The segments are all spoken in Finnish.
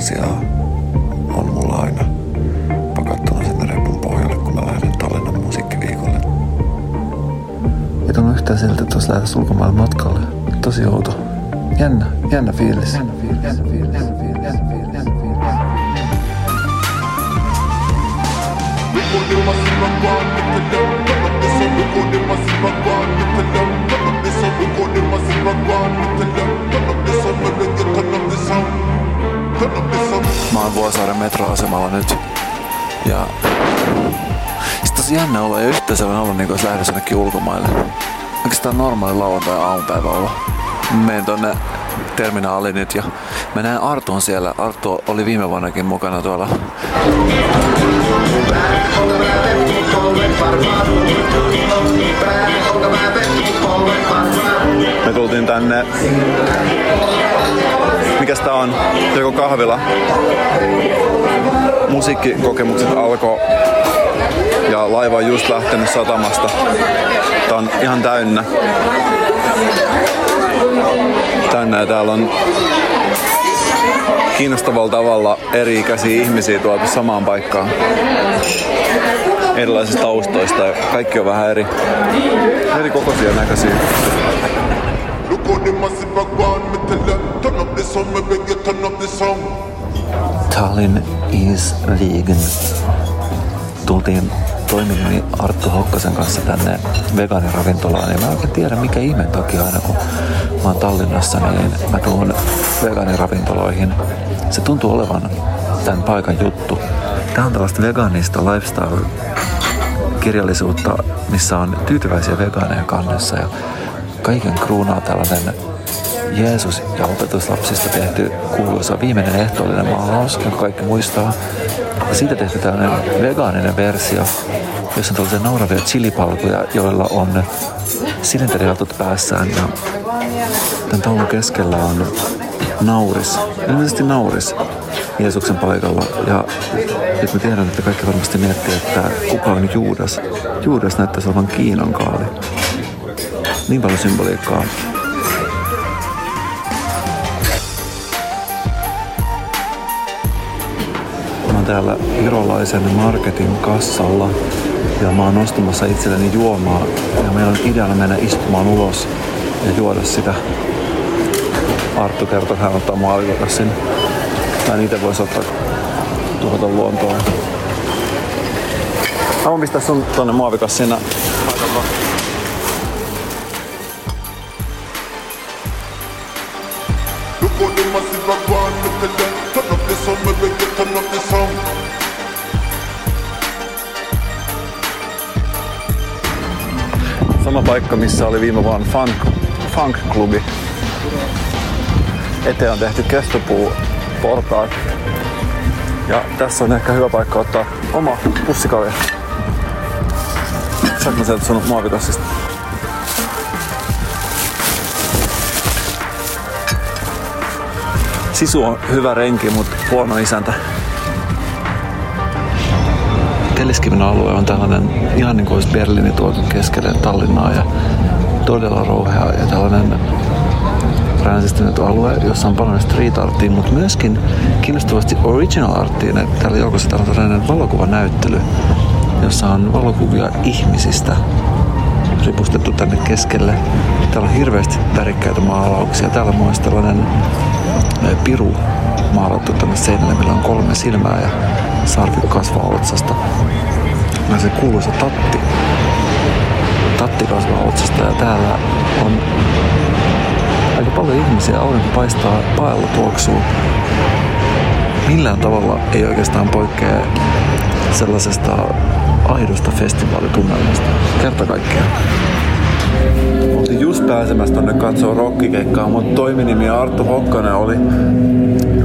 asiaa on mulla aina pakattuna sinne repun pohjalle, kun mä lähden Tallinnan musiikkiviikolle. Ei tunnu yhtään siltä, että olisi lähdössä ulkomaille matkalle. Tosi outo. Jännä, jännä fiilis. Jännä fiilis. Jännä fiilis. Jännä fiilis. Jännä Oon Vuosaaren metroasemalla nyt. Ja sitten tosi jännä olla ja yhtään sellainen olla niin kuin lähdössä jonnekin ulkomaille. Oikeastaan normaali lauantai aamupäivä olla. Menen tonne terminaaliin nyt ja mä näen Artun siellä. Artu oli viime vuonnakin mukana tuolla Me tultiin tänne, mikäs tää on, joku kahvila. Musiikkikokemukset alkoi ja laiva on just lähtenyt satamasta. Tää on ihan täynnä. Täynnä ja täällä on kiinnostavalla tavalla eri-ikäisiä ihmisiä tuotu samaan paikkaan erilaisista taustoista ja kaikki on vähän eri, eri kokoisia näköisiä. Tallinn is vegan. Tultiin toiminimi Arttu Hokkasen kanssa tänne vegaaniravintolaan ja mä en oikein tiedä mikä ihme takia aina kun mä oon Tallinnassa niin mä tuun vegaaniravintoloihin. Se tuntuu olevan tämän paikan juttu. Tää on tällaista vegaanista lifestyle kirjallisuutta, missä on tyytyväisiä vegaaneja kannessa ja kaiken kruunaa tällainen Jeesus ja opetuslapsista tehty kuuluisa viimeinen ehtoollinen maalaus, jonka kaikki muistaa. Ja siitä tehty tällainen vegaaninen versio, jossa on tällaisia nauravia chilipalkuja, joilla on silinterihatut päässään. Ja tämän taulun keskellä on nauris, ilmeisesti nauris Jeesuksen paikalla. Ja nyt mä tiedän, että kaikki varmasti miettii, että kuka on Juudas. Juudas näyttäisi olevan Kiinan kaali. Niin paljon symboliikkaa Mä oon täällä virolaisen marketin kassalla ja mä oon ostamassa itselleni juomaa ja meillä on ideana mennä istumaan ulos ja juoda sitä. Arttu kertoi, että hän ottaa muovikassin. Mä itse voisi ottaa tuhota luontoa. Mä voin pistää sun tonne muovikassina. Sama paikka, missä oli viime vuonna funk, funk-klubi. Eteen on tehty kestopuu portaat. Ja tässä on ehkä hyvä paikka ottaa oma pussikalja. Saanko mä sieltä sun muovikassista? Sisu on hyvä renki, mutta huono isäntä. Telliskiven alue on tällainen ihan niin kuin olisi Berliini tuotu keskelle Tallinnaa ja todella rouhea ja tällainen ränsistynyt alue, jossa on paljon street artia, mutta myöskin kiinnostavasti original artia. Täällä joukossa täällä on tällainen valokuvanäyttely, jossa on valokuvia ihmisistä ripustettu tänne keskelle. Täällä on hirveästi värikkäitä maalauksia. Täällä on myös tällainen piru maalattu tänne seinälle, millä on kolme silmää ja sarvi kasvaa otsasta. Ja se kuuluisa tatti. Tatti kasvaa otsasta ja täällä on aika paljon ihmisiä, aurinko paistaa, paella tuoksuu. Millään tavalla ei oikeastaan poikkea sellaisesta aidosta festivaalitunnelmasta. Kerta kaikkiaan. Pääsemässä tonne katsoo rockikeikkaa, mutta toiminimi Arttu Hokkanen oli,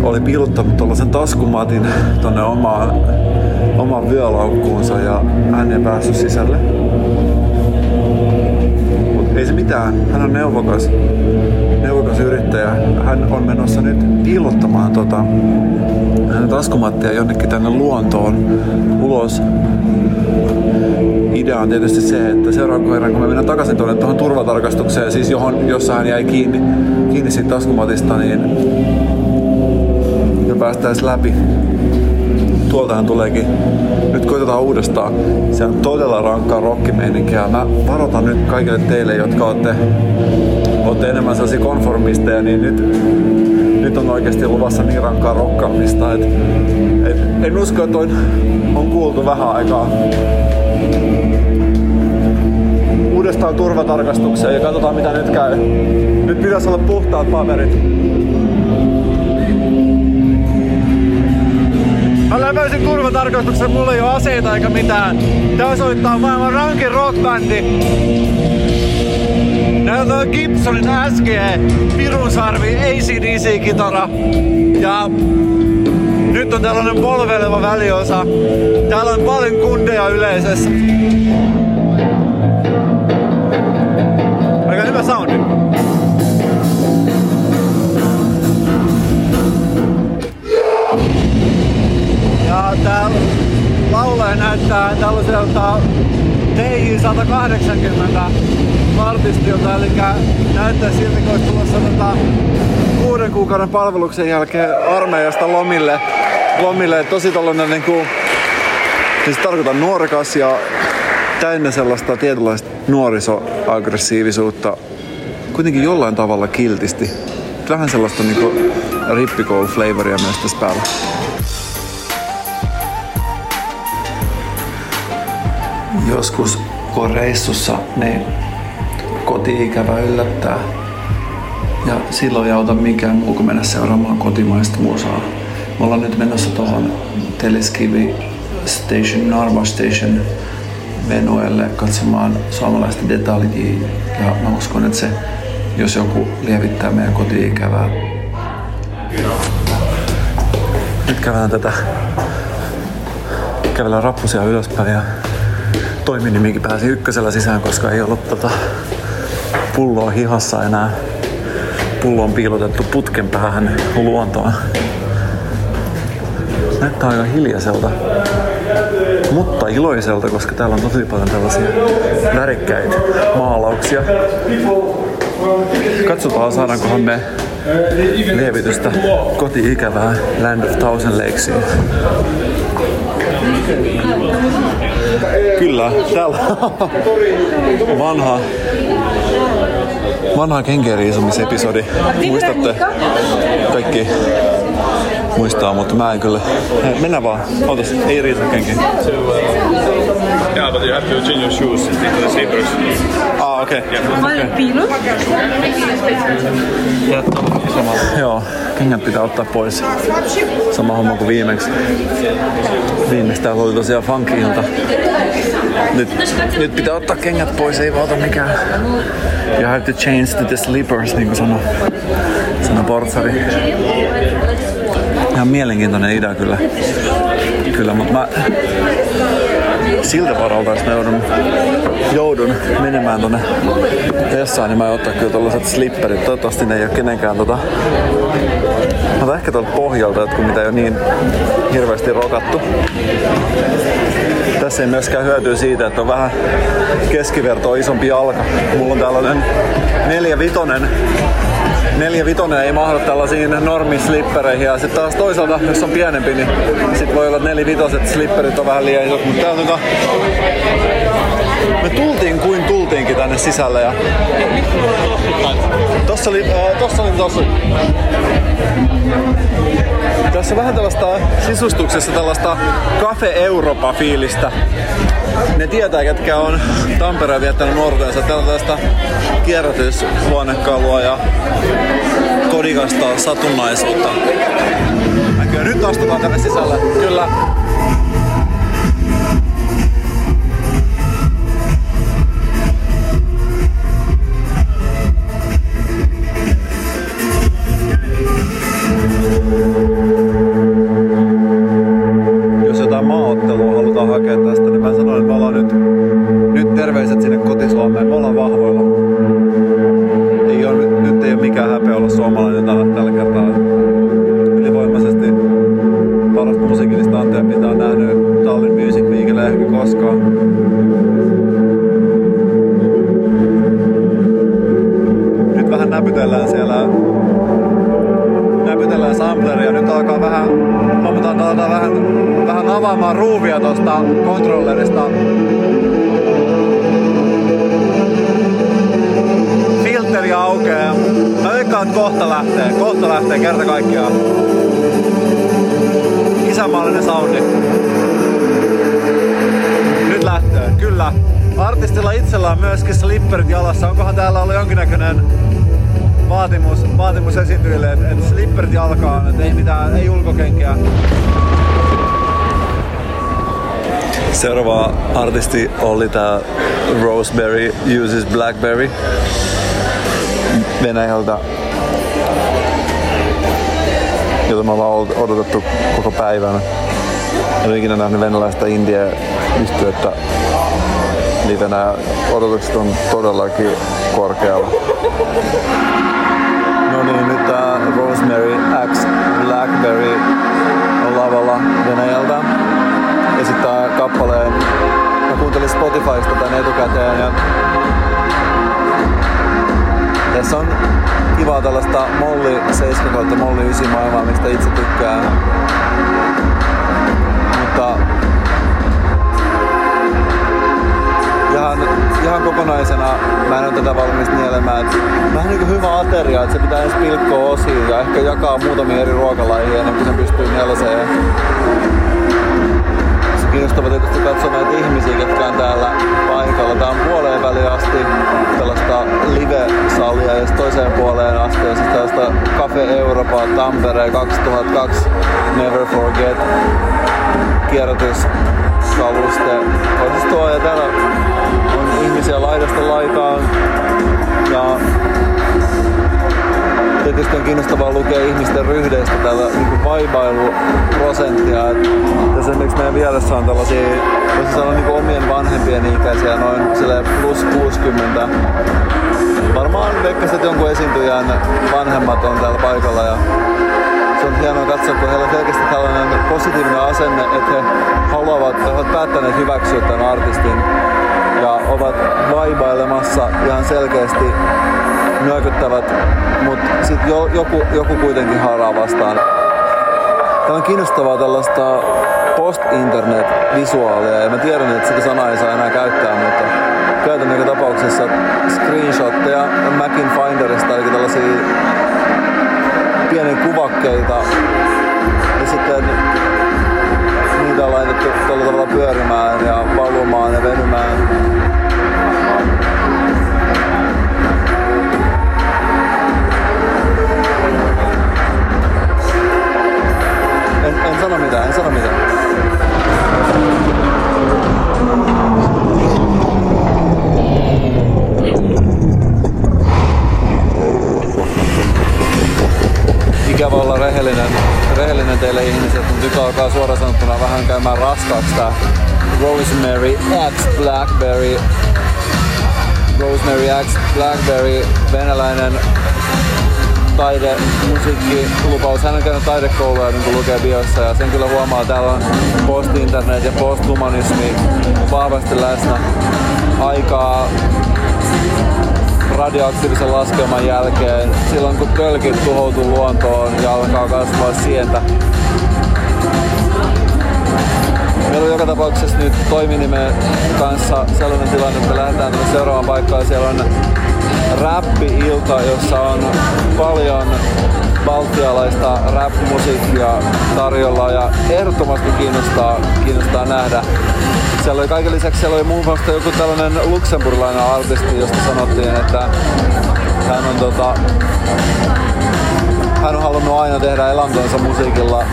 oli piilottanut tuollaisen taskumatin tonne omaan, omaan vyölaukkuunsa ja hän ei päässyt sisälle. Mut ei se mitään, hän on neuvokas, neuvokas yrittäjä. Hän on menossa nyt piilottamaan tota, taskumattia jonnekin tänne luontoon ulos idea on tietysti se, että seuraavan kerran kun me mennään takaisin tuonne tuohon turvatarkastukseen, siis johon, jossa hän jäi kiinni, kiinni siitä taskumatista, niin me päästäisiin läpi. Tuoltahan tuleekin. Nyt koitetaan uudestaan. Se on todella rankkaa rockimeininkiä. Mä varoitan nyt kaikille teille, jotka olette, olette enemmän sellaisia konformisteja, niin nyt, nyt on oikeasti luvassa niin rankkaa rokkaamista, että et, en usko, että on, on kuultu vähän aikaa uudestaan turvatarkastukseen ja katsotaan mitä nyt käy. Nyt pitäisi olla puhtaat paperit. Mä läpäisin turvatarkastuksen, mulla ei ole aseita eikä mitään. Tää soittaa maailman rankin rockbändi. Näitä on Gibsonin SG, Pirunsarvi, ACDC-kitara. Ja nyt on tällainen polveleva väliosa. Täällä on paljon kundeja yleisössä. Aika hyvä soundi. Ja tää laulaja näyttää tällaiselta TJ-180 artistilta, eli näyttää siltä, kun olisi tulossa tota kuuden kuukauden palveluksen jälkeen armeijasta lomille. Lomille. Tosi tollanen niinku, siis tarkoitan nuorekas ja täynnä sellaista tietynlaista nuorisoaggressiivisuutta, kuitenkin jollain tavalla kiltisti. Vähän sellaista niinku rippikoulu-flavoria myös tässä päällä. Joskus kun reissussa, niin koti-ikävä yllättää. Ja silloin ei auta mikään muu kuin mennä seuraamaan kotimaista musaa. Me ollaan nyt menossa tuohon Teleskivi Station, Narva Station Venuelle katsomaan suomalaista detaljia. Ja mä uskon, että se, jos joku lievittää meidän koti-ikävää. Nyt käydään tätä kävellään rappusia ylöspäin ja toiminimikin pääsi ykkösellä sisään, koska ei ollut tota pulloa hihassa enää. Pullo on piilotettu putken päähän luontoon. Näyttää aika hiljaiselta, mutta iloiselta, koska täällä on tosi paljon tällaisia värikkäitä maalauksia. Katsotaan saadaankohan me lievitystä koti-ikävää Land of Thousand Lakesiin. Kyllä, täällä on vanha, vanha kenkeriisumisepisodi. Muistatte? Kaikki muistaa, mutta mä en kyllä. Hei, mennään vaan. Ootas, ei riitä kenkiä. Yeah, but you have to change your shoes into the slippers. Ah, okei. Okay. Yeah. Piilo? Sama. Joo, kengät pitää ottaa pois. Sama homma kuin viimeksi. Viimeksi täällä oli tosiaan funky-ilta. Nyt, nyt pitää ottaa kengät pois, ei valta mikään. You have to change to the slippers, niin kuin sanoi, sanoi portsari. Ihan mielenkiintoinen idea kyllä. Kyllä, mutta mä siltä varalta, jos mä joudun, joudun menemään tonne vessaan, niin mä ottaa kyllä tollaset slipperit. Toivottavasti ne ei ole kenenkään tota... Mä ehkä tuolta pohjalta jotkut, mitä ei ole niin hirveästi rokattu. Tässä ei myöskään hyötyä siitä, että on vähän keskivertoa isompi jalka. Mulla on tällainen neljä vitonen neljä vitonen ei mahdu tällaisiin normislippereihin. Ja sitten taas toisaalta, jos on pienempi, niin sit voi olla, nelivitoset slipperit on vähän liian isot, mutta tää on tota... Me tultiin kuin tultiinkin tänne sisälle ja... Tossa oli, äh, tossa oli, tossa. Tässä tässä vähän tällaista sisustuksessa tällaista Cafe Europa-fiilistä. Ne tietää, ketkä on Tampereen viettänyt on tällaista kierrätyshuonekalua ja kodikasta satunnaisuutta. Kyllä nyt astutaan tänne sisälle. Kyllä myöskin slipperit jalassa. Onkohan täällä ollut jonkinnäköinen vaatimus, vaatimus esiintyjille, että et slipperit jalkaan, että ei mitään, ei ulkokenkiä. Seuraava artisti oli tää Roseberry Uses Blackberry Venäjältä, jota me ollaan odotettu koko päivän. En ole ikinä nähnyt venäläistä indie yhtiötä livenä. Odotukset on todellakin korkealla. No niin, nyt tää Rosemary X Blackberry on lavalla Venäjältä. Esittää kappaleen. Mä kuuntelin Spotifysta tän etukäteen ja tässä on kivaa tällaista Molly 7 kautta Molly 9 maailmaa, mistä itse tykkään. Ihan, ihan kokonaisena mä en ole tätä valmis nielemään. Vähän niin kuin hyvä ateria, että se pitää edes pilkkoa osiin ja ehkä jakaa muutamia eri ruokalajia ennen kuin sen pystyy nielaseen. Se kiinnostavaa tietysti katsoa näitä ihmisiä, ketkä on täällä paikalla. Tää on puoleen väliin asti tällaista live-salia ja toiseen puoleen asti on siis tällaista Cafe Europa Tampere 2002 Never Forget kierrätyskaluste. Osistoa ja täällä on ihmisiä laidasta laitaan ja tietysti on kiinnostavaa lukea ihmisten ryhdeistä täällä niin vaibailuprosenttia. Et tässä esimerkiksi meidän vieressä on tällaisia, voisi sanoa niin omien vanhempien ikäisiä, noin plus 60. Varmaan veikkasin, että jonkun esiintyjän vanhemmat on täällä paikalla ja on hienoa katsoa, kun heillä on selkeästi tällainen positiivinen asenne, että he haluavat, he ovat päättäneet hyväksyä tämän artistin ja ovat vaibailemassa ihan selkeästi nyökyttävät, mutta sitten jo, joku, joku kuitenkin haraa vastaan. Tämä on kiinnostavaa tällaista post-internet-visuaalia ja mä tiedän, että sitä sanaa ei saa enää käyttää, mutta käytän joka tapauksessa screenshotteja Macin Finderista, eli tällaisia pieniä kuvakkeita ja sitten niitä on laitettu tällä tavalla pyörimään ja valumaan ja venymään. Musiikki, lupaus. Hän on käynyt taidekoulua, niin lukee biossa, ja sen kyllä huomaa, täällä on post-internet ja posthumanismi vahvasti läsnä. Aikaa radioaktiivisen laskelman jälkeen, silloin kun tölkit tuhoutuu luontoon ja alkaa kasvaa sientä. Meillä on joka tapauksessa nyt toiminimen kanssa sellainen tilanne, että lähdetään tänne seuraavaan paikkaan. Siellä on räppi-ilta, jossa on paljon baltialaista rap-musiikkia tarjolla ja ehdottomasti kiinnostaa, kiinnostaa nähdä. Siellä oli kaiken lisäksi siellä oli muun muassa joku tällainen luksemburilainen artisti, josta sanottiin, että hän on tota, hän on halunnut aina tehdä elantonsa musiikilla.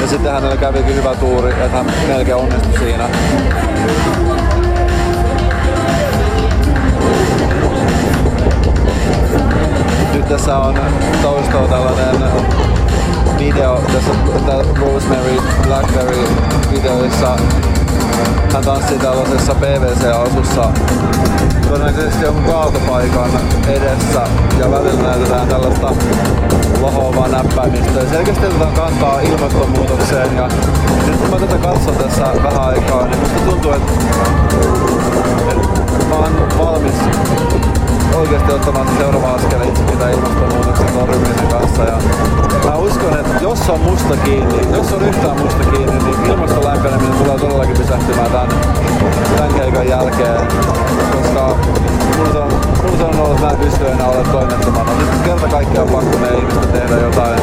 Ja sitten hänellä kävikin hyvä tuuri, että hän melkein onnistui siinä. Tässä on taustalla tällainen video tässä Rosemary Blackberry videoissa. Hän tanssii tällaisessa PVC-asussa todennäköisesti jonkun kaatopaikan edessä. Ja välillä näytetään tällaista lahoavaa näppäimistä. Selkeästi otetaan kantaa ilmastonmuutokseen. Ja nyt kun mä tätä katson tässä vähän aikaa, niin musta tuntuu, että, että mä oon valmis oikeasti ottamaan se seuraava askel itsekin tämän ilmastonmuutoksen torjumisen kanssa. Ja mä uskon, että jos on musta kiinni, jos on yhtään musta kiinni, niin ilmaston lämpeneminen tulee todellakin pysähtymään tämän, tämän keikan jälkeen. Koska mulla on, mulla on ollut, että mä en pysty enää olemaan toimettomana. Nyt kerta kaikkiaan pakko meidän ihmisten tehdä jotain.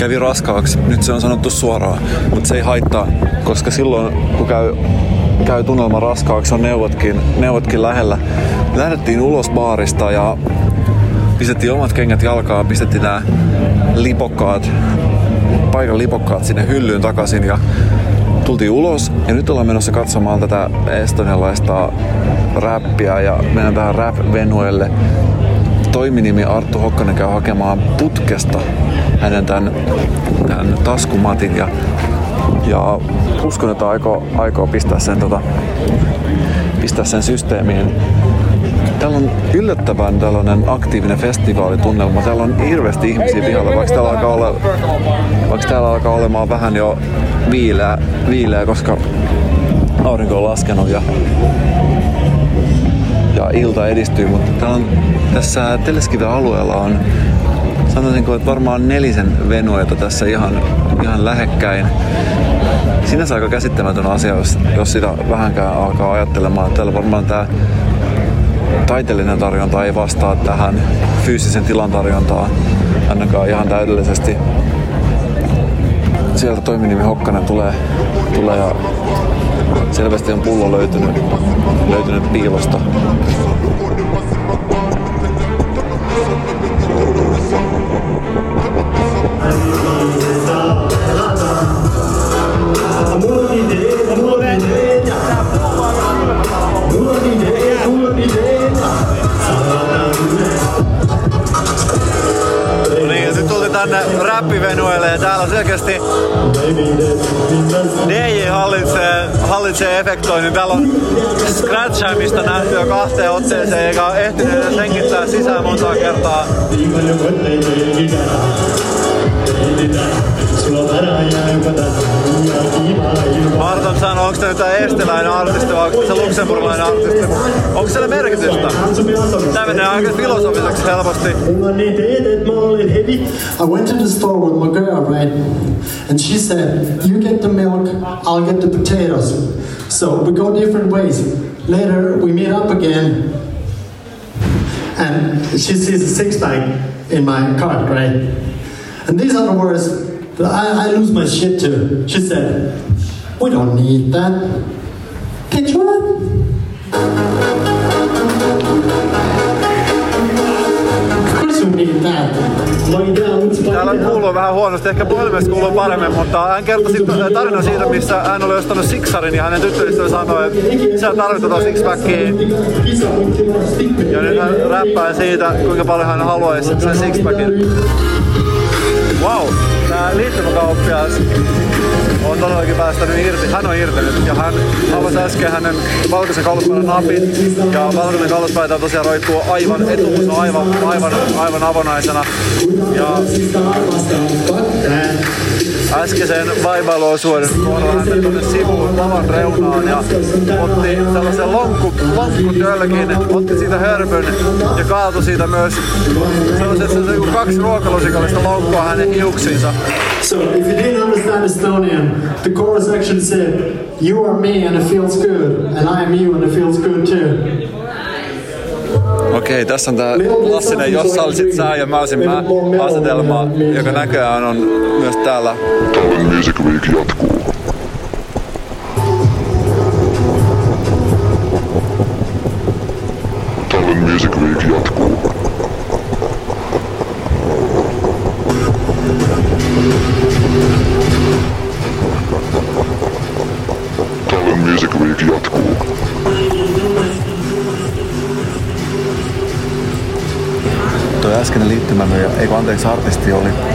Kävi raskaaksi. Nyt se on sanottu suoraan, mutta se ei haittaa, koska silloin kun käy, käy tunnelma raskaaksi, on neuvotkin, neuvotkin lähellä. Lähdettiin ulos baarista ja pistettiin omat kengät jalkaan, pistettiin nämä lipokkaat, paikan lipokkaat sinne hyllyyn takaisin ja tultiin ulos ja nyt ollaan menossa katsomaan tätä estonialaista räppiä ja mennään tähän rap-venuelle toiminimi Arttu Hokkanen käy hakemaan putkesta hänen tämän, tämän taskumatin ja, ja uskon, että aikoo, aikoo pistää, sen, tota, pistää sen systeemiin. Täällä on yllättävän tällainen aktiivinen festivaalitunnelma. Täällä on hirveästi ihmisiä pihalla, vaikka täällä alkaa, ole, vaikka täällä alkaa olemaan vähän jo viileä, viileä koska aurinko on laskenut ja ja ilta edistyy, mutta täällä on, tässä Teleskiven alueella on sanoisinko, että varmaan nelisen venueita tässä ihan, ihan lähekkäin. Sinänsä aika käsittämätön asia, jos, jos sitä vähänkään alkaa ajattelemaan. Täällä varmaan tämä taiteellinen tarjonta ei vastaa tähän fyysisen tilan tarjontaan ainakaan ihan täydellisesti. Sieltä toiminimi Hokkanen tulee, tulee ja selvästi on pullo löytynyt, löytynyt piilosta. Tänne räppivenueelle ja täällä selkeästi DJ hallitsee, hallitsee efektoinnin. Täällä on scratchaamista nähty jo kahteen otteeseen eikä ole ehtinyt edes hengittää sisään montaa kertaa. Onko esteläinen artisti vai onko se artisti? Onko sillä merkitystä? Tämä menee aika filosofiseksi helposti. I went to the store with my girl, right? And she said, You get the milk, I'll get the potatoes. So we go different ways. Later, we meet up again. And she sees a six pack in my cart, right? And these are the words I, I lose my shit to. She said, We don't need that. Need that. Täällä kuuluu vähän huonosti, ehkä puhelimessa kuuluu paremmin, mutta hän kertoi sitten tarinan siitä, missä hän oli ostanut siksarin ja hänen tyttöystävä sanoi, että sä tarvitset tota sixpackia. Ja nyt hän räppää siitä, kuinka paljon hän haluaisi sen sixpackin. Wow, tää liittymäkauppias on todellakin päästänyt irti. Hän on irti nyt ja hän avasi äsken hänen valkoisen kauluspaidan napit ja valkoinen kauluspaita tosiaan roikkuu aivan etuus, aivan, aivan, aivan avonaisena. Ja äskeisen vaivailuosuuden meni tuonne sivuun lavan reunaan ja otti sellaisen lonkku, lonkkutölkin, otti siitä hörpyn ja kaatui siitä myös sellaiset se, se, kaksi ruokalusikallista lonkkua hänen hiuksiinsa. So if you didn't understand Estonian, the chorus actually said, "You are me and it feels good, and I am you and it feels good too." Okei, tässä on tää klassinen, jos olisit sä ja mä olisin mä asetelma, joka näköjään on myös täällä Music Week jatkuu.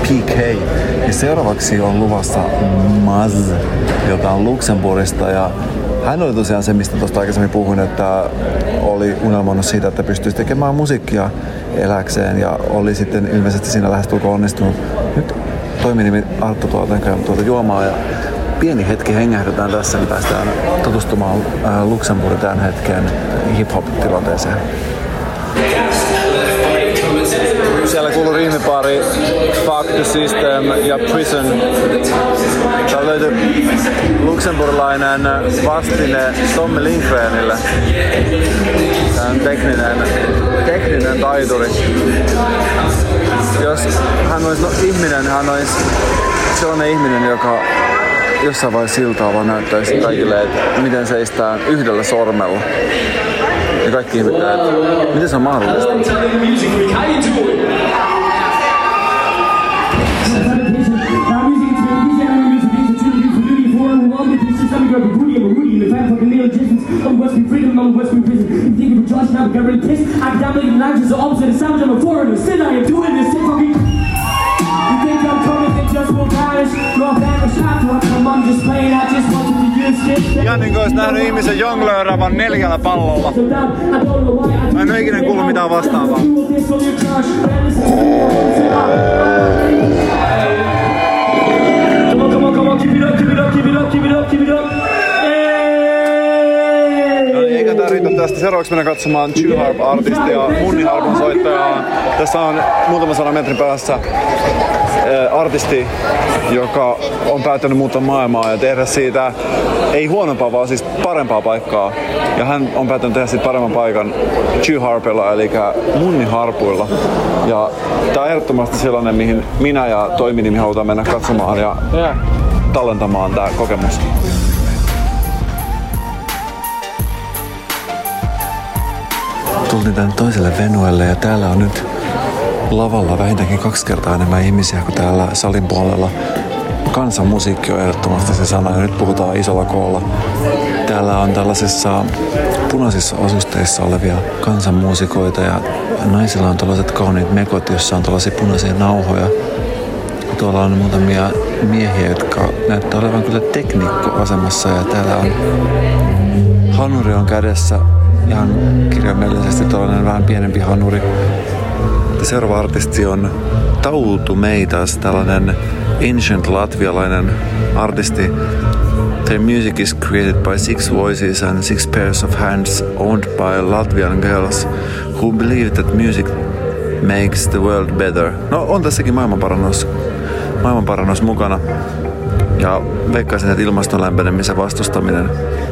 PK. Ja seuraavaksi on luvassa Maz, joka on Luxemburgista. Ja hän oli tosiaan se, mistä tuosta aikaisemmin puhuin, että oli unelmoinut siitä, että pystyisi tekemään musiikkia eläkseen. Ja oli sitten ilmeisesti siinä lähestulkoon onnistunut. Nyt toiminimi Arttu tuolta näköjään tuolta juomaa ja pieni hetki hengähdetään tässä, niin päästään tutustumaan ää, Luxemburgin tämän hetken hip-hop-tilanteeseen. Siellä kuuluu riimipari Fuck the System ja Prison. Täällä löytyy luksemburilainen vastine Tommy Lindgrenille. Tämä on tekninen, tekninen taituri. Jos hän olisi no, ihminen, hän olisi sellainen ihminen, joka jossain vaiheessa siltaa vaan näyttäisi kaikille, että miten seistään yhdellä sormella. Ja kaikki ihmettää, että miten se on mahdollista. I dominated languages of opposite the sound of a foreigner. Still I am doing this shit fucking. You think I'm coming, they just will vanish. You're vanished after I come, I'm just playing. I just want you to use niin kuin olisi nähnyt ihmisen jonglööravan neljällä pallolla. Mä en ole ikinä kuullut mitään vastaavaa. No niin, eikä tää riitä tästä. Seuraavaksi mennään katsomaan Chill Harp artistia, Munniharpun soittajaa. Tässä on muutaman sadan metrin päässä äh, artisti, joka on päättänyt muuttaa maailmaa ja tehdä siitä ei huonompaa, vaan siis parempaa paikkaa. Ja hän on päättänyt tehdä siitä paremman paikan Chill Harpilla, eli Munniharpuilla. Ja tää on ehdottomasti sellainen, mihin minä ja toiminimi halutaan mennä katsomaan ja tallentamaan tää kokemus. tultiin tänne toiselle venuelle ja täällä on nyt lavalla vähintäänkin kaksi kertaa enemmän ihmisiä kuin täällä salin puolella. Kansanmusiikki on ehdottomasti se sana ja nyt puhutaan isolla koolla. Täällä on tällaisissa punaisissa asusteissa olevia kansanmuusikoita ja naisilla on tällaiset kauniit mekot, jossa on tällaisia punaisia nauhoja. Tuolla on muutamia miehiä, jotka näyttää olevan kyllä teknikkoasemassa ja täällä on hanuri on kädessä ihan kirjaimellisesti tällainen vähän pienempi hanuri. Seuraava artisti on Tautu Meitas, tällainen ancient latvialainen artisti. Their music is created by six voices and six pairs of hands owned by Latvian girls who believe that music makes the world better. No on tässäkin maailmanparannus, maailmanparannus mukana. Ja veikkaisin, että ilmaston lämpenemisen vastustaminen.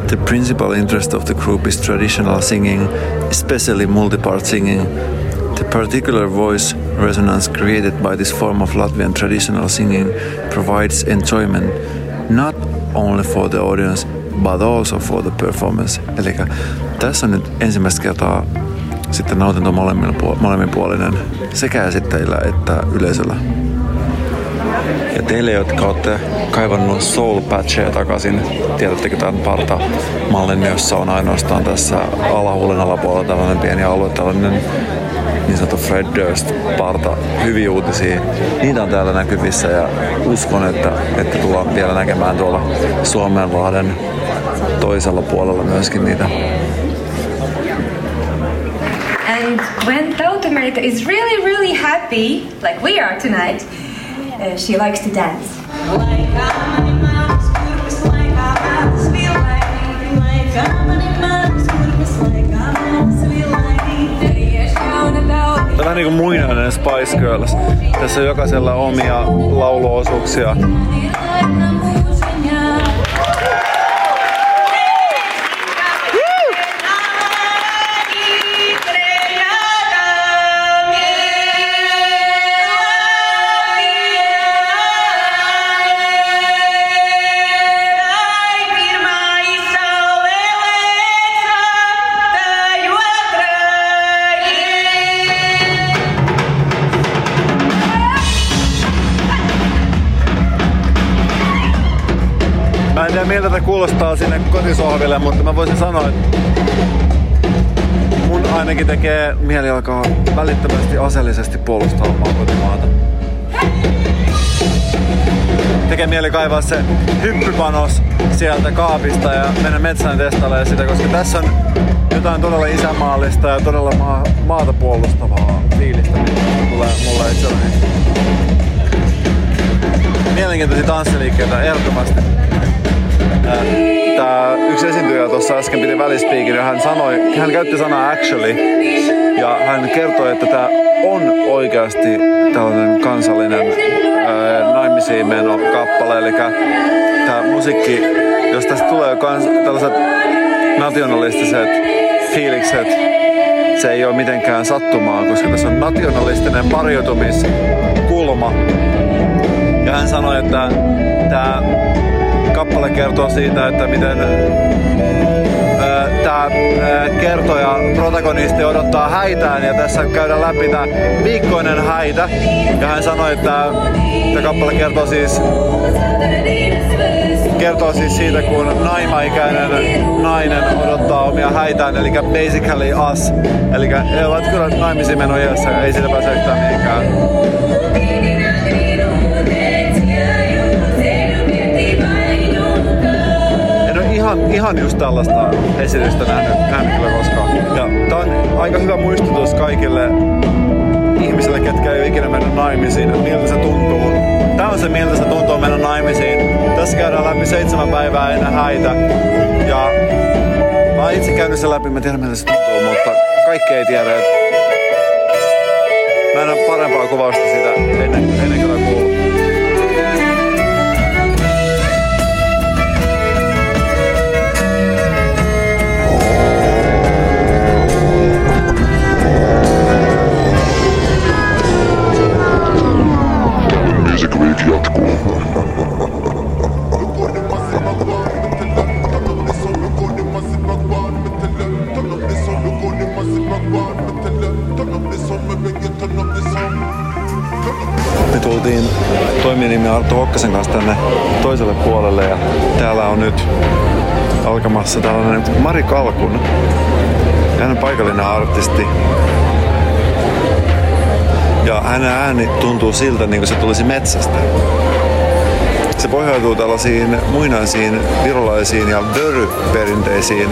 The principal interest of the group is traditional singing, especially multipart singing. The particular voice resonance created by this form of Latvian traditional singing provides enjoyment not only for the audience but also for the performance. Eli tässä on nyt ensimmäistä kertaa sitten nautinto molemmin, molemminpuolinen sekä esittäjillä että yleisöllä. Ja teille, jotka olette kaivannut Soul Patcheja takaisin, tiedättekö tämän parta-mallin, jossa on ainoastaan tässä alahuulen alapuolella tällainen pieni alue, tällainen niin sanottu Fred Durst parta, hyviä uutisia. Niitä on täällä näkyvissä ja uskon, että, että tullaan vielä näkemään tuolla Suomenlahden toisella puolella myöskin niitä. And when Tautumeita is really, really happy, like we are tonight, uh, she likes to dance. Tämä on niin muinainen Spice Girls. Tässä on jokaisella omia lauluosuuksia. Tiedä miltä tämä kuulostaa sinne kotisohville, mutta mä voisin sanoa, että mun ainakin tekee mieli alkaa välittömästi aseellisesti puolustaa omaa kotimaata. Tekee mieli kaivaa se hyppypanos sieltä kaapista ja mennä metsään testailemaan sitä, koska tässä on jotain todella isämaallista ja todella maa, maata puolustavaa fiilistä, mitä tulee mulle itselleni. Mielenkiintoisia tanssiliikkeitä ehdottomasti. Tää yksi esiintyjä tuossa äsken piti välispiikin ja hän sanoi, hän käytti sanaa actually ja hän kertoi, että tämä on oikeasti tällainen kansallinen naimisiin meno kappale, eli tämä musiikki, jos tästä tulee kans, tällaiset nationalistiset fiilikset, se ei ole mitenkään sattumaa, koska tässä on nationalistinen pariutumiskulma. Ja hän sanoi, että tämä kappale kertoo siitä, että miten tämä kertoja, protagonisti odottaa häitään ja tässä käydään läpi tämä viikkoinen häitä. Ja hän sanoi, että tämä kappale kertoo siis, kertoo siis siitä, kun naimaikäinen nainen odottaa omia häitään, eli basically us. Eli he ovat kyllä naimisiin menoiässä, ei siitä pääse yhtään mihinkään. Ihan, ihan just tällaista esitystä nähnyt, nähnyt kyllä koskaan. Ja tää on aika hyvä muistutus kaikille ihmisille, ketkä ei ole ikinä mennyt naimisiin, että miltä se tuntuu. Tää on se, miltä se tuntuu mennä naimisiin. Tässä käydään läpi seitsemän päivää ennen häitä. Ja mä oon itse käynyt sen läpi, mä tiedän miltä se tuntuu, mutta kaikki ei tiedä. että Mä en ole parempaa kuvausta siitä ennen, ennen kyllä kuullut. Week jatkuu. Me tultiin toiminimi Arto Hokkasen kanssa tänne toiselle puolelle ja täällä on nyt alkamassa tällainen Mari Kalkun. Hän on paikallinen artisti. Ja hänen ääni tuntuu siltä, niin kuin se tulisi metsästä. Se pohjautuu tällaisiin muinaisiin virolaisiin ja vöryperinteisiin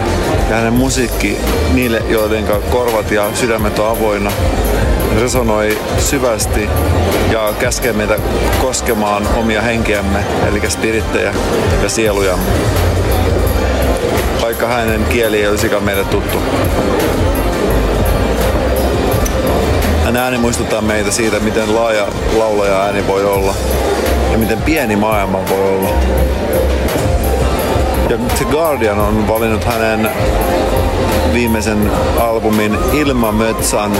ja hänen musiikki niille, joiden korvat ja sydämet on avoinna, resonoi syvästi ja käskee meitä koskemaan omia henkiämme, eli spirittejä ja sielujamme. Vaikka hänen kieli ei olisikaan meille tuttu. Hän ääni muistuttaa meitä siitä, miten laaja laulaja ääni voi olla ja miten pieni maailma voi olla. Ja The Guardian on valinnut hänen viimeisen albumin Ilma Mötsan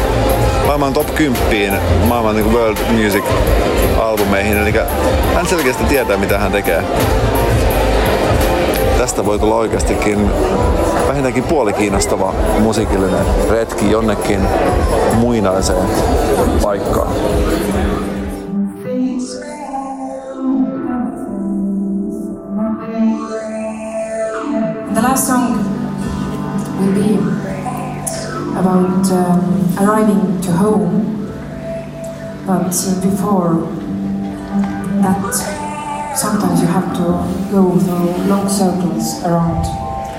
maailman top 10 maailman niin world music albumeihin. Eli hän selkeästi tietää mitä hän tekee. Tästä voi tulla oikeastikin vähintäänkin puoli kiinnostava musiikillinen retki jonnekin muinaiseen paikkaan. The last song will be about um, arriving to home, but uh, before that, sometimes you have to go through long circles around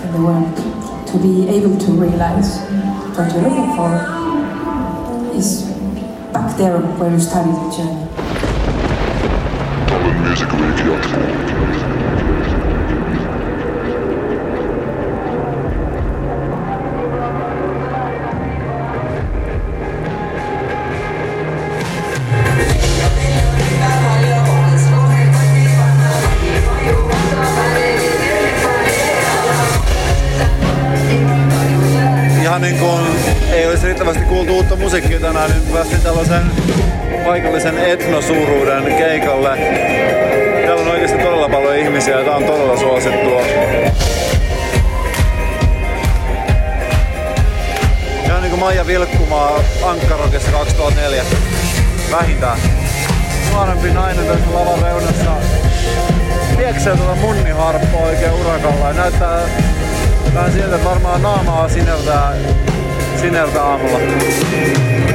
in the world to be able to realize what you're looking for is back there where you started the journey. Olisi riittävästi kuultu uutta musiikkia tänään, niin päästiin tällaisen paikallisen etnosuuruuden keikalle. Täällä on oikeasti todella paljon ihmisiä ja tää on todella suosittua. Ihan niin kuin Maija Vilkkumaa Ankkarokissa 2004. Vähintään. Nuorempi nainen tässä lavan reunassa. Pieksee tuota munniharppoa oikein urakalla ja näyttää vähän siltä, että varmaan naamaa sinertää, aamulla.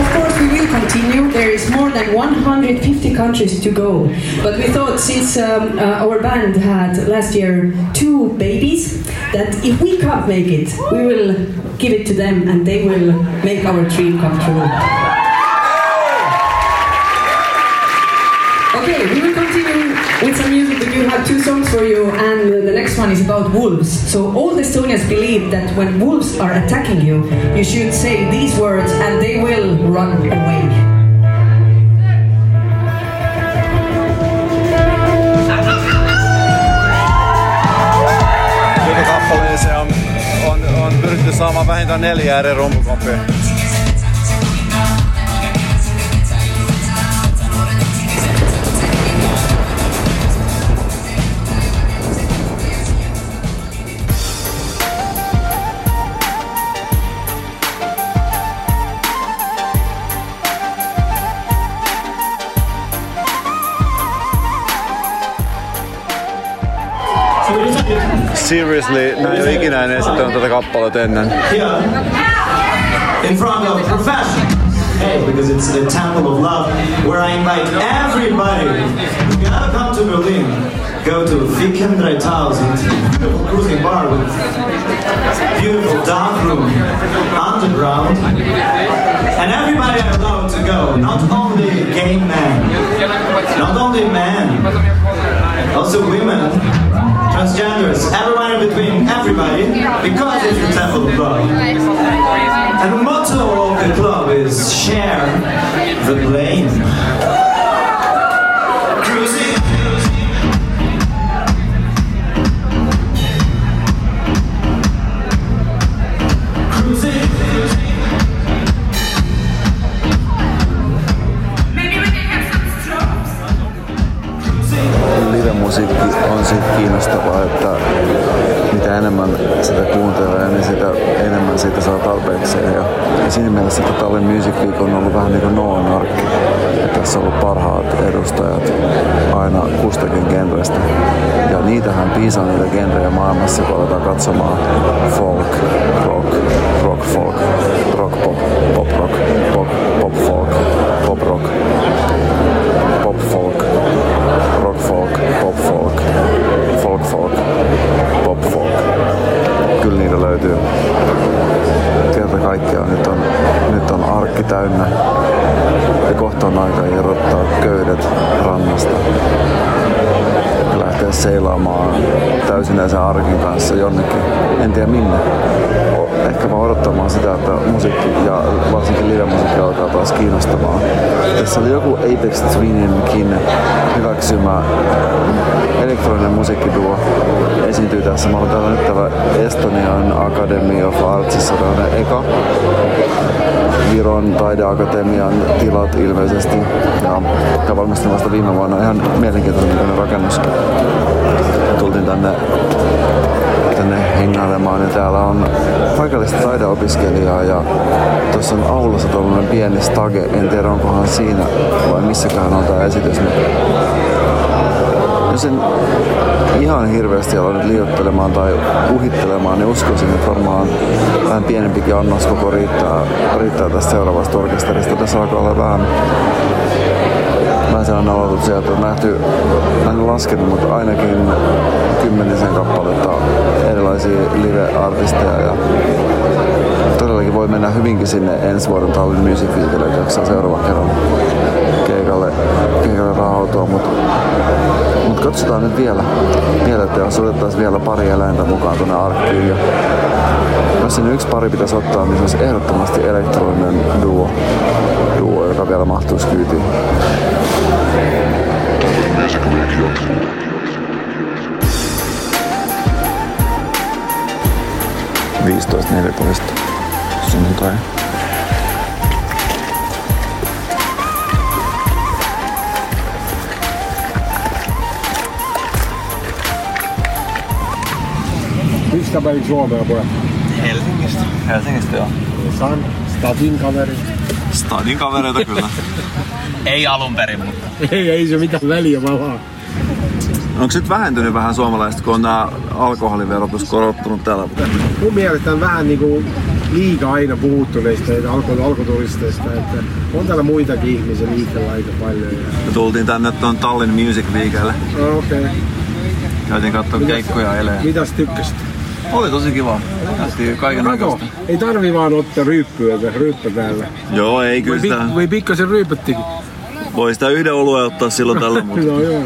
Of course, we will continue. There is more than 150 countries to go. But we thought, since um, uh, our band had last year two babies, that if we can't make it, we will give it to them and they will make our dream come true. Okay, we will continue with some music, but you have songs for you, and the next one is about wolves. So all the Estonians believe that when wolves are attacking you, you should say these words, and they will run away. On, on, on pyritty saamaan vähintään neljä eri. Seriously, mä en ole ikinä esittänyt tätä kappaletta ennen. In front of professionals. Hey, because it's the temple of love, where I invite everybody. You gotta come to Berlin. Go to Ficken 3000, beautiful cruising bar with beautiful dark room, underground, and everybody allowed to go. Not only gay men, not only men, also women, transgenders, everyone in between, everybody, because it's the temple of love. And the motto of the club is share the blame. Live-musiikki on siitä kiinnostavaa, että mitä enemmän sitä kuuntelee, niin sitä enemmän siitä saa tarpeekseen. Ja, siinä mielessä että Tallinn Music Week on ollut vähän niin kuin Noan arkki. Tässä on ollut parhaat edustajat aina kustakin genrestä. Ja niitähän piisaa niitä genrejä maailmassa, kun aletaan katsomaan folk, seilaamaan täysinäisen arkin kanssa jonnekin, en tiedä minne. Ehkä vaan odottamaan sitä, että musiikki ja varsinkin live-musiikki alkaa taas kiinnostamaan. Tässä oli joku Apex Twininkin hyväksymä elektroninen musiikkiduo esiintyy tässä. Mä olen täällä nyt täällä Estonian Academy of Artsissa tällainen eka Viron taideakatemian tilat ilmeisesti. Ja tämä valmistui vasta viime vuonna. Ihan mielenkiintoinen rakennus. Tultiin tänne tänne hengailemaan ja täällä on paikallista taideopiskelijaa ja tuossa on aulassa tuollainen pieni stage, en tiedä onkohan siinä vai missäkään on tää esitys. Jos en ihan hirveästi ala nyt liioittelemaan tai uhittelemaan, niin uskoisin, että varmaan vähän pienempikin annos koko riittää, riittää tästä seuraavasta orkesterista. Tässä alkaa olla vähän aloitus sieltä on nähty, en laskenut, mutta ainakin kymmenisen kappaletta erilaisia live-artisteja ja todella Tälläkin voi mennä hyvinkin sinne ensi vuoden Tallinn Music Weekille, jaksaa seuraavan kerran keikalle, keikalle rahoitua, mutta mut katsotaan nyt vielä, vielä että jos otettaisiin vielä pari eläintä mukaan tuonne arkkiin. Ja jos sinne yksi pari pitäisi ottaa, niin se olisi ehdottomasti elektroninen duo, duo joka vielä mahtuisi kyytiin. Music Week jatkuu. Neljätoista sunnuntai. Mistä päin Suomea pojat? Helsingistä. Joo. San, Stadin kaveri. Stadin kavereita kyllä. Ei alun perin, mutta... Ei, ei se mitään väliä, mä vaan. Onko nyt vähentynyt vähän suomalaiset, kun on nämä alkoholiverotus korottunut täällä? Mun mielestä on vähän niinku liikaa aina puhuttu näistä alko, alkoturisteista, että on täällä muitakin ihmisiä liikkeellä aika paljon. Ja... Me tultiin tänne tuon Tallinn Music Weekelle. No, okei. Okay. Käytiin katsoa keikkoja eilen. Mitäs tykkäsit? Oli tosi kiva. Nähtiin kaiken näköistä. ei tarvi vaan ottaa ryyppyä, ryyppä täällä. Joo, ei kyllä Voi, sitä. voi pikkasen ryypättikin. Voi sitä yhden oluen ottaa silloin tällä, mutta no joo.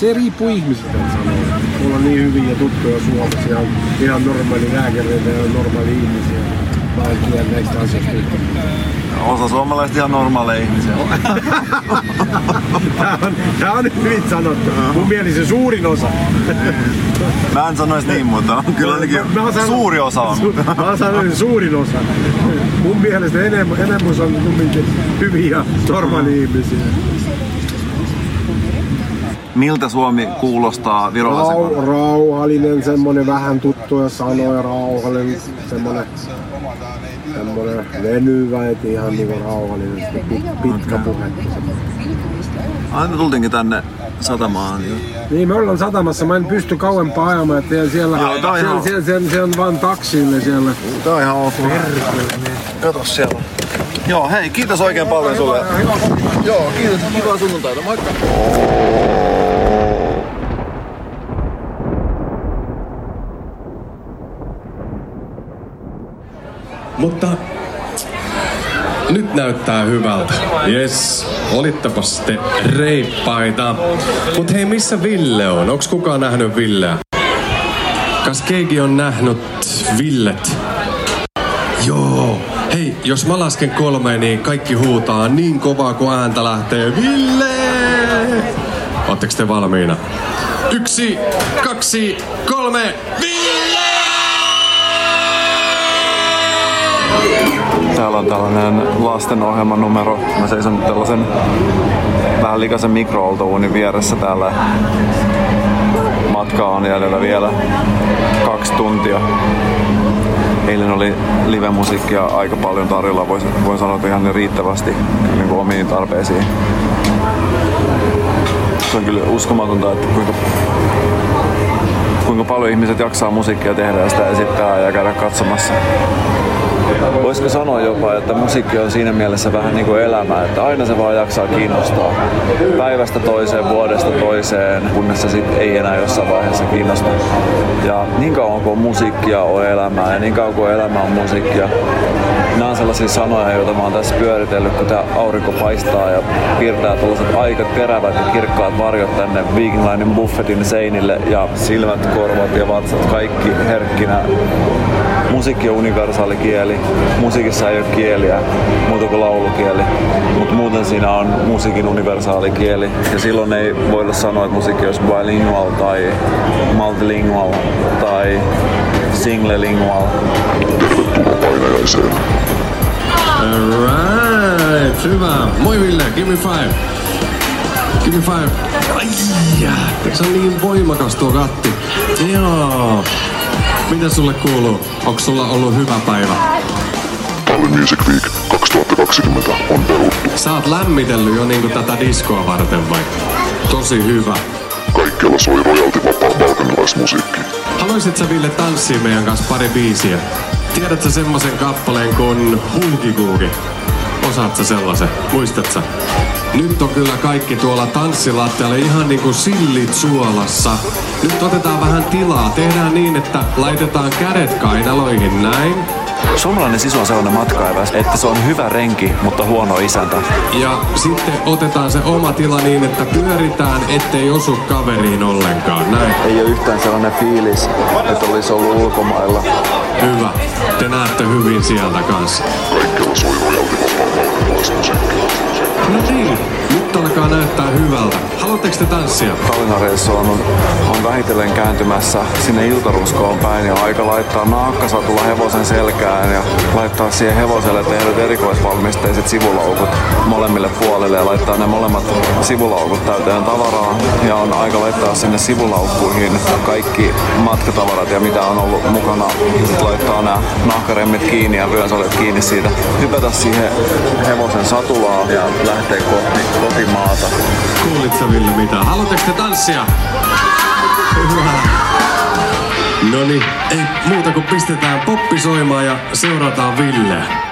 Se riippuu ihmisistä, sanoo. Mulla on niin hyviä tuttuja Suomessa, ihan, ihan normaali lääkäreitä ja normaali ihmisiä. Mä en tiedä näistä asioista. Osa suomalaisista ihan normaaleja ihmisiä. Tää on, tää on hyvin sanottu. Mun mielestä se suurin osa. Mä en sanois niin, mutta on kyllä ainakin Mä oon sanonut- suuri osa on. Su- Mä sanonut suurin osa. Mun mielestä enemmän, enemmän on kumminkin hyviä normaali ihmisiä. Miltä Suomi kuulostaa virolaisen Rau, rauhallinen, semmonen vähän tuttuja sanoja, rauhallinen, semmonen, semmonen venyvä, et ihan rauhallinen, sitten pit, pitkä puhetta. Aina tultiinkin tänne satamaan. Niin. Niin, me ollaan satamassa, mä en pysty kauempaa ajamaan, että siellä, Joo, tää on siellä, ihan- siellä, siellä, siellä, on vaan taksille siellä. Tää on ihan ok. Kato siellä. Joo, hei, kiitos oikein paljon sulle. Joo, kiitos. Kivaa sunnuntaita. Moikka. Mutta nyt näyttää hyvältä. Yes, olittepas sitten reippaita. Mut hei, missä Ville on? Onks kukaan nähnyt Villeä? Kas keegi on nähnyt Villet? Joo. Hei, jos mä lasken kolme, niin kaikki huutaa niin kovaa kuin ääntä lähtee. Ville! Ootteko te valmiina? Yksi, kaksi, kolme, Ville! Täällä on tällainen lastenohjelman numero. Mä seison tällaisen vähän likaisen mikroaaltouunin vieressä täällä. Matkaa on jäljellä vielä kaksi tuntia. Eilen oli live-musiikkia aika paljon tarjolla, voin, voin sanoa, että ihan riittävästi niin kuin omiin tarpeisiin. Se on kyllä uskomatonta, että kuinka, kuinka paljon ihmiset jaksaa musiikkia tehdä ja sitä esittää ja käydä katsomassa. Voisiko sanoa jopa, että musiikki on siinä mielessä vähän niin kuin elämä, että aina se vaan jaksaa kiinnostaa. Päivästä toiseen, vuodesta toiseen, kunnes se sitten ei enää jossain vaiheessa kiinnosta. Ja niin kauan kuin musiikkia on elämää ja niin kauan kuin elämä on musiikkia, nämä on sellaisia sanoja, joita mä oon tässä pyöritellyt, kun tää aurinko paistaa ja piirtää tällaiset aika terävät ja kirkkaat varjot tänne Viking Linein buffetin seinille ja silmät, korvat ja vatsat kaikki herkkinä musiikki on universaali kieli. Musiikissa ei ole kieliä, muuta kuin laulukieli. Mutta muuten siinä on musiikin universaali kieli. Ja silloin ei voida sanoa, että musiikki olisi bilingual tai multilingual tai singlelingual. Painajaiseen. Alright, hyvä. Moi Ville, give me five. Give me five. Ai, se on niin voimakas tuo katti. Joo. Mitä sulle kuuluu? Onko sulla ollut hyvä päivä? Tallinn Music Week 2020 on peruttu. Sä oot lämmitellyt jo niinku tätä diskoa varten vai? Tosi hyvä. Kaikkialla soi rojaltivapaa balkanilaismusiikki. Haluaisit sä Ville tanssia meidän kanssa pari biisiä? Tiedätkö semmosen kappaleen kuin Hulkikuuki? Osaat sä sellaisen? Muistat sä? Nyt on kyllä kaikki tuolla tanssilattialla ihan niinku sillit suolassa. Nyt otetaan vähän tilaa. Tehdään niin, että laitetaan kädet kainaloihin näin. Suomalainen sisu on sellainen matkaiva, että se on hyvä renki, mutta huono isäntä. Ja sitten otetaan se oma tila niin, että pyöritään, ettei osu kaveriin ollenkaan. Näin. Ei ole yhtään sellainen fiilis, että olisi ollut ulkomailla. Hyvä. Te näette hyvin sieltä kanssa. Kaikkialla soi rojalti vapaa No niin, nyt alkaa näyttää hyvältä. Haluatteko te tanssia? Tallinnareissu on, on vähitellen kääntymässä sinne iltaruskoon päin ja aika laittaa naakkasatulla hevosen selkään ja laittaa siihen hevoselle tehdyt erikoisvalmisteiset sivulaukut molemmille puolille ja laittaa ne molemmat sivulaukut täyteen tavaraa ja on aika laittaa sinne sivulaukkuihin kaikki matkatavarat ja mitä on ollut mukana. Sitten laittaa nämä nahkaremmit kiinni ja vyönsolit kiinni siitä. Hypätä siihen hevosen satulaa ja lähtee kohti kotimaata. Kuulitko Ville mitä? Haluatteko te tanssia? Hyvä. No niin, ei muuta kuin pistetään poppi soimaan ja seurataan Villeä.